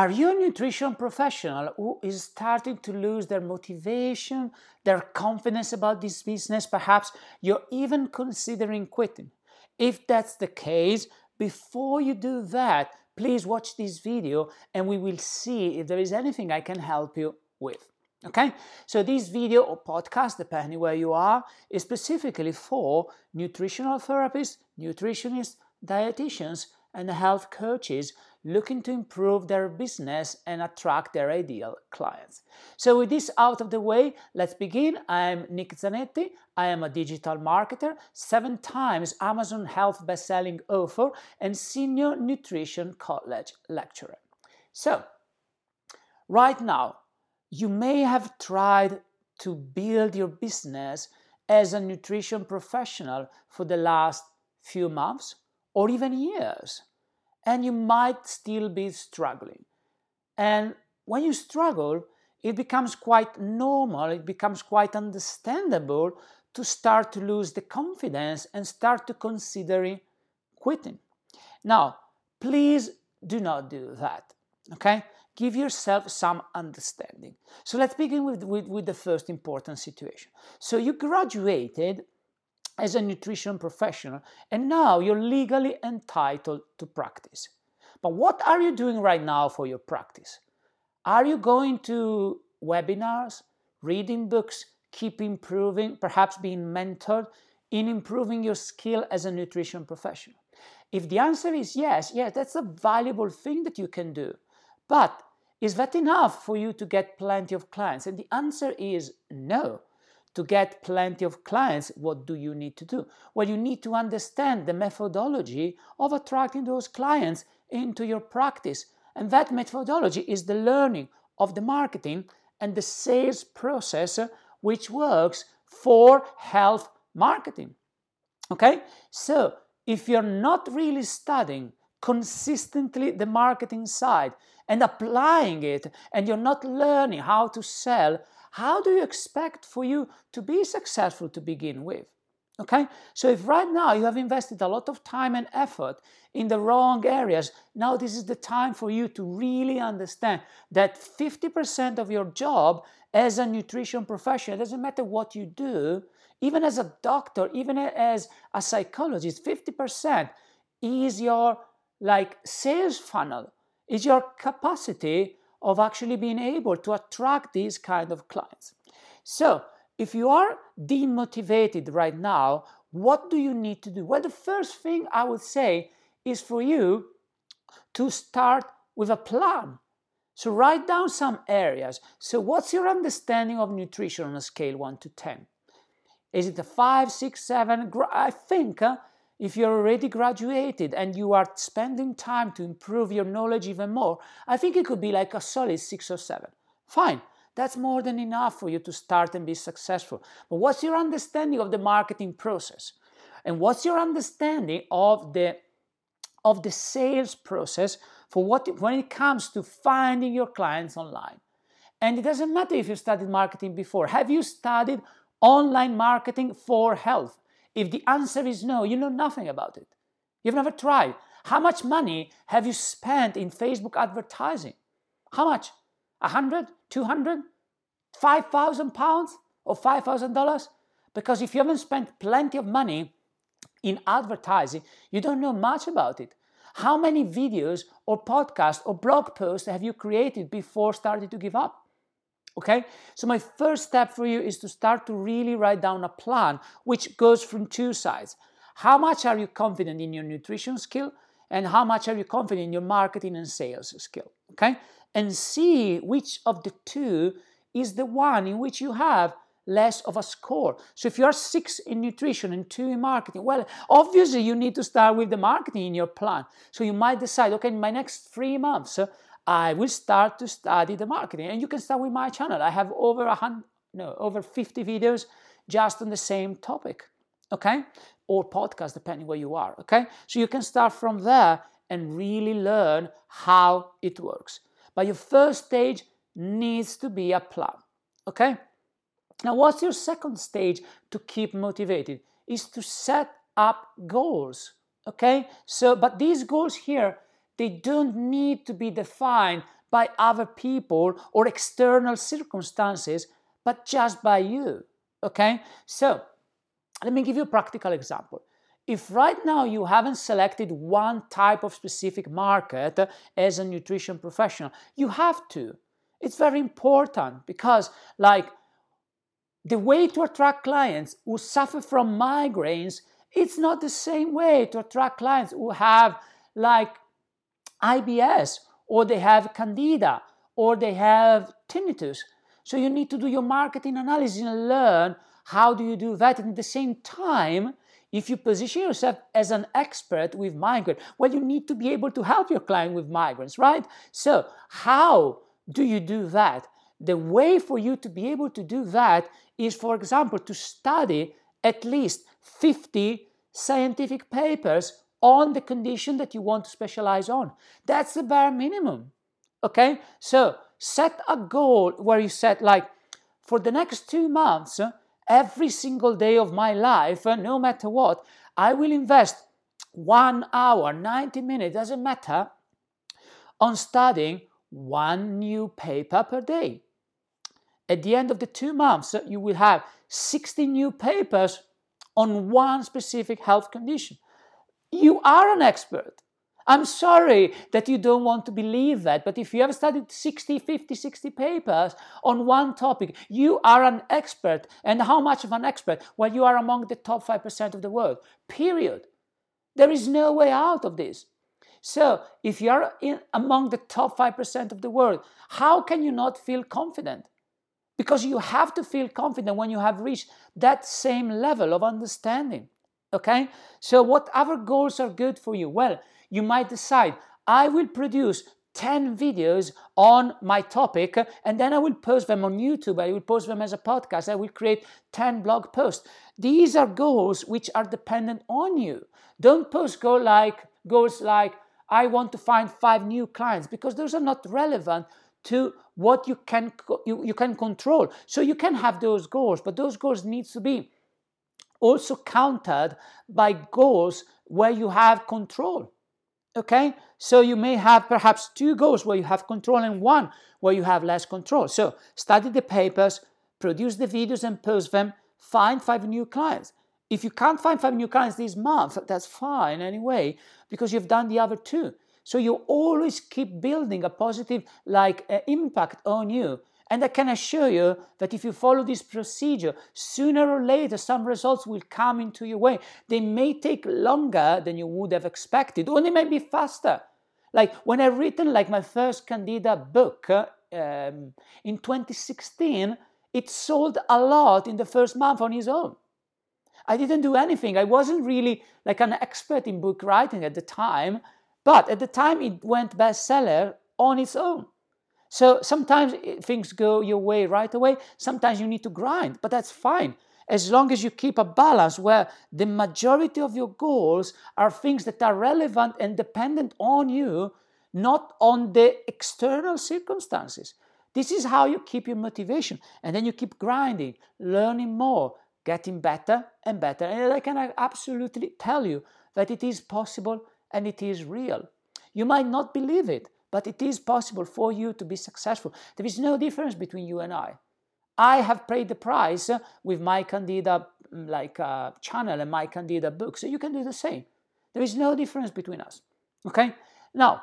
Are you a nutrition professional who is starting to lose their motivation, their confidence about this business? Perhaps you're even considering quitting. If that's the case, before you do that, please watch this video and we will see if there is anything I can help you with. Okay, so this video or podcast, depending where you are, is specifically for nutritional therapists, nutritionists, dietitians, and health coaches looking to improve their business and attract their ideal clients. So, with this out of the way, let's begin. I'm Nick Zanetti. I am a digital marketer, seven times Amazon Health bestselling author, and senior nutrition college lecturer. So, right now, you may have tried to build your business as a nutrition professional for the last few months or even years and you might still be struggling. And when you struggle, it becomes quite normal, it becomes quite understandable to start to lose the confidence and start to considering quitting. Now, please do not do that. Okay? Give yourself some understanding. So let's begin with, with, with the first important situation. So you graduated as a nutrition professional, and now you're legally entitled to practice. But what are you doing right now for your practice? Are you going to webinars, reading books, keep improving, perhaps being mentored in improving your skill as a nutrition professional? If the answer is yes, yes, that's a valuable thing that you can do. But is that enough for you to get plenty of clients? And the answer is no to get plenty of clients, what do you need to do? Well, you need to understand the methodology of attracting those clients into your practice. And that methodology is the learning of the marketing and the sales process uh, which works for health marketing. Okay? So, if you're not really studying consistently the marketing side and applying it, and you're not learning how to sell, how do you expect for you to be successful to begin with? Okay, so if right now you have invested a lot of time and effort in the wrong areas, now this is the time for you to really understand that 50% of your job as a nutrition professional, doesn't matter what you do, even as a doctor, even as a psychologist, 50% is your like sales funnel, is your capacity of actually being able to attract these kind of clients. So, if you are demotivated right now, what do you need to do? Well, the first thing I would say is for you to start with a plan. So, write down some areas. So, what's your understanding of nutrition on a scale 1 to 10? Is it a 5, 6, 7? I think uh, if you're already graduated and you are spending time to improve your knowledge even more, I think it could be like a solid six or seven. Fine. That's more than enough for you to start and be successful. But what's your understanding of the marketing process? And what's your understanding of the of the sales process for what when it comes to finding your clients online? And it doesn't matter if you studied marketing before. Have you studied online marketing for health? If the answer is no, you know nothing about it. You've never tried. How much money have you spent in Facebook advertising? How much? A hundred, two hundred, five thousand pounds or five thousand dollars? Because if you haven't spent plenty of money in advertising, you don't know much about it. How many videos or podcasts or blog posts have you created before starting to give up? Okay, so my first step for you is to start to really write down a plan which goes from two sides. How much are you confident in your nutrition skill, and how much are you confident in your marketing and sales skill? Okay, and see which of the two is the one in which you have less of a score. So if you're six in nutrition and two in marketing, well, obviously you need to start with the marketing in your plan. So you might decide, okay, in my next three months, uh, I will start to study the marketing. And you can start with my channel. I have over a hundred, no, over 50 videos just on the same topic. Okay? Or podcast, depending where you are. Okay? So you can start from there and really learn how it works. But your first stage needs to be a plan. Okay? Now, what's your second stage to keep motivated? Is to set up goals. Okay? So, but these goals here they don't need to be defined by other people or external circumstances, but just by you. Okay? So, let me give you a practical example. If right now you haven't selected one type of specific market as a nutrition professional, you have to. It's very important because, like, the way to attract clients who suffer from migraines, it's not the same way to attract clients who have, like, IBS or they have candida or they have tinnitus. So you need to do your marketing analysis and learn how do you do that. And at the same time, if you position yourself as an expert with migraine, well, you need to be able to help your client with migraines, right? So, how do you do that? The way for you to be able to do that is, for example, to study at least 50 scientific papers on the condition that you want to specialize on. That's the bare minimum. Okay? So set a goal where you set, like, for the next two months, every single day of my life, no matter what, I will invest one hour, 90 minutes, doesn't matter, on studying one new paper per day. At the end of the two months, you will have 60 new papers on one specific health condition. You are an expert. I'm sorry that you don't want to believe that, but if you have studied 60, 50, 60 papers on one topic, you are an expert. And how much of an expert? Well, you are among the top 5% of the world, period. There is no way out of this. So, if you are in, among the top 5% of the world, how can you not feel confident? Because you have to feel confident when you have reached that same level of understanding. Okay? So, what other goals are good for you? Well, you might decide, I will produce 10 videos on my topic and then I will post them on YouTube. I will post them as a podcast. I will create 10 blog posts. These are goals which are dependent on you. Don't post go like goals like I want to find five new clients because those are not relevant to what you can you, you can control. So you can have those goals, but those goals needs to be also countered by goals where you have control. Okay? So you may have perhaps two goals where you have control and one where you have less control. So study the papers, produce the videos and post them, find five new clients. If you can't find five new clients this month, that's fine anyway, because you've done the other two. So you always keep building a positive like uh, impact on you and I can assure you that if you follow this procedure, sooner or later some results will come into your way. They may take longer than you would have expected, or they may be faster. Like when I written like my first Candida book uh, um, in 2016, it sold a lot in the first month on its own. I didn't do anything. I wasn't really like an expert in book writing at the time, but at the time it went bestseller on its own. So sometimes eh, things go your way right away. Sometimes you need to grind, but that's fine. As long as you keep a balance where the majority of your goals are things that are relevant and dependent on you, not on the external circumstances. This is how you keep your motivation. And then you keep grinding, learning more, getting better and better. And I can uh, absolutely tell you that it is possible and it is real. You might not believe it, but it is possible for you to be successful. There is no difference between you and I. I have paid the price with my Candida mm, like uh, channel and my Candida book, so you can do the same. There is no difference between us. Okay? Now,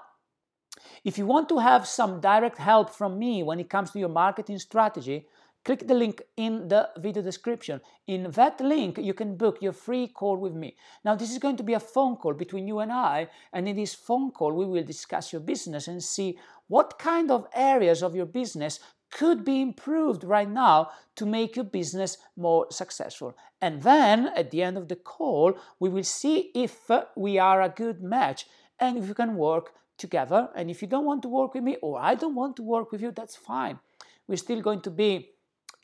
if you want to have some direct help from me when it comes to your marketing strategy, click the link in the video description. In that link, you can book your free call with me. Now, this is going to be a phone call between you and I, and in this phone call, we will discuss your business and see what kind of areas of your business could be improved right now to make your business more successful. And then at the end of the call, we will see if we are a good match and if we can work together. And if you don't want to work with me or I don't want to work with you, that's fine. We're still going to be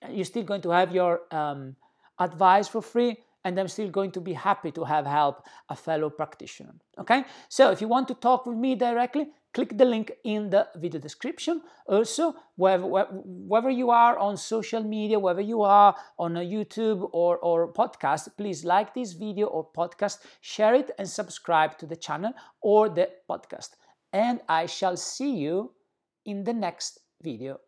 you're still going to have your um, advice for free and I'm still going to be happy to have help a fellow practitioner. Okay, so if you want to talk with me directly, click the link in the video description. Also, wherever, wherever you are on social media, whether you are on a YouTube or, or podcast, please like this video or podcast, share it, and subscribe to the channel or the podcast. and I shall see you in the next video.